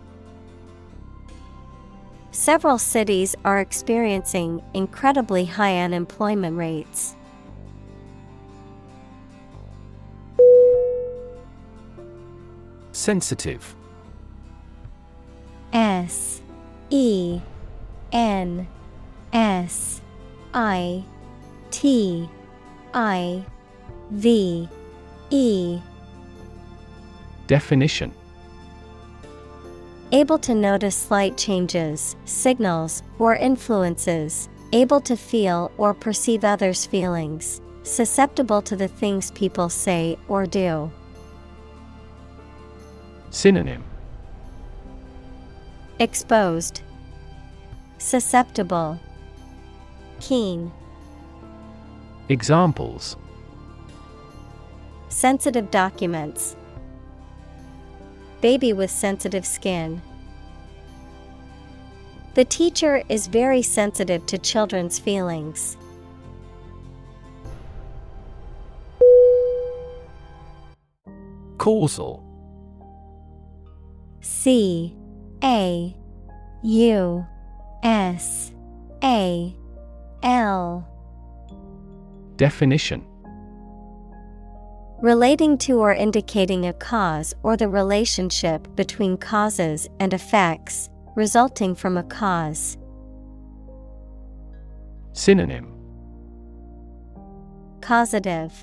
Several cities are experiencing incredibly high unemployment rates. Sensitive. S E N S I T I V E. Definition Able to notice slight changes, signals, or influences, able to feel or perceive others' feelings, susceptible to the things people say or do. Synonym. Exposed, Susceptible, Keen, Examples. Sensitive documents. Baby with sensitive skin. The teacher is very sensitive to children's feelings. Causal C A U S A L Definition Relating to or indicating a cause or the relationship between causes and effects, resulting from a cause. Synonym Causative,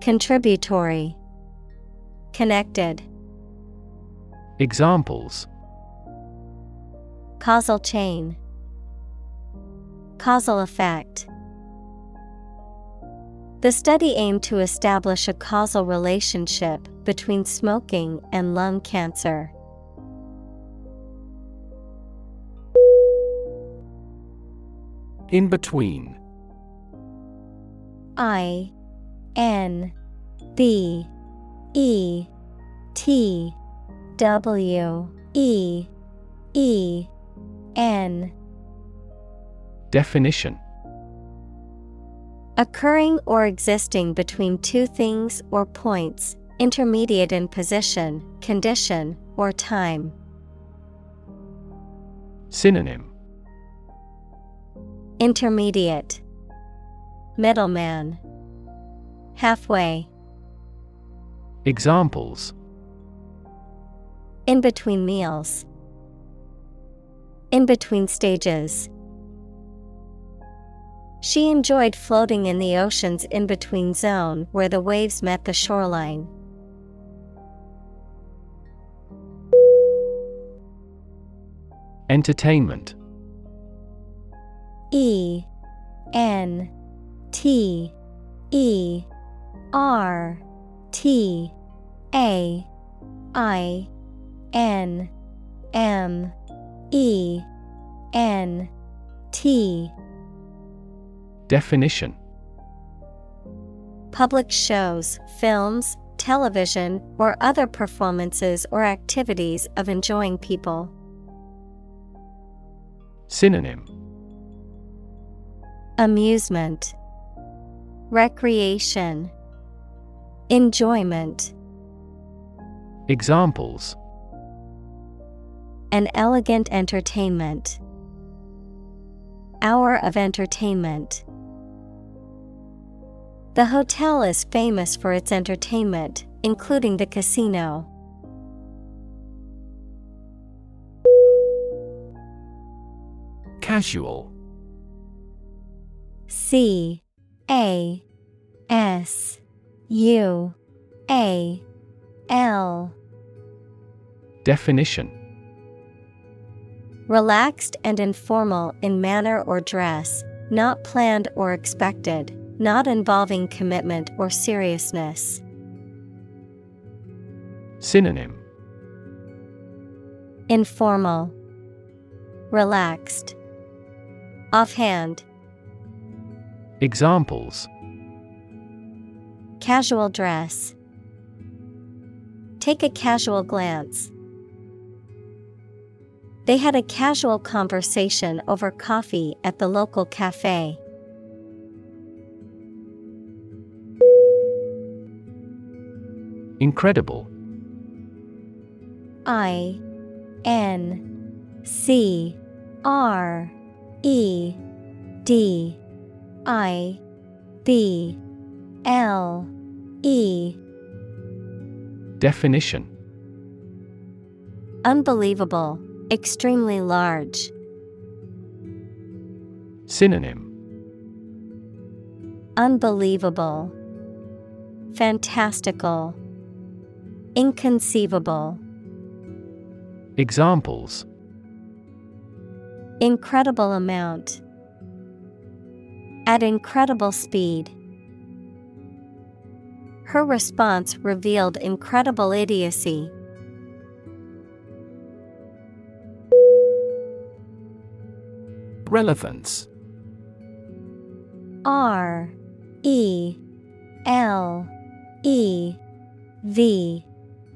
Contributory, Connected. Examples Causal chain, Causal effect. The study aimed to establish a causal relationship between smoking and lung cancer. In between. I N B E T W E E N. Definition Occurring or existing between two things or points, intermediate in position, condition, or time. Synonym. Intermediate. Middleman. Halfway. Examples. In between meals. In between stages She enjoyed floating in the ocean's in between zone where the waves met the shoreline. Entertainment E N T E R T A I N M E N T Definition Public shows, films, television, or other performances or activities of enjoying people. Synonym Amusement, Recreation, Enjoyment. Examples An elegant entertainment. Hour of entertainment. The hotel is famous for its entertainment, including the casino. Casual. C A S U A L. Definition. Relaxed and informal in manner or dress, not planned or expected, not involving commitment or seriousness. Synonym Informal, Relaxed, Offhand, Examples Casual dress. Take a casual glance. They had a casual conversation over coffee at the local cafe. Incredible. I N C R E D I B L E. Definition. Unbelievable, extremely large. Synonym. Unbelievable, Fantastical, Inconceivable. Examples Incredible amount. At incredible speed. Her response revealed incredible idiocy. Relevance R E L E V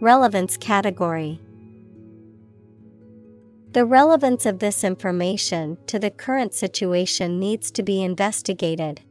Relevance category. The relevance of this information to the current situation needs to be investigated.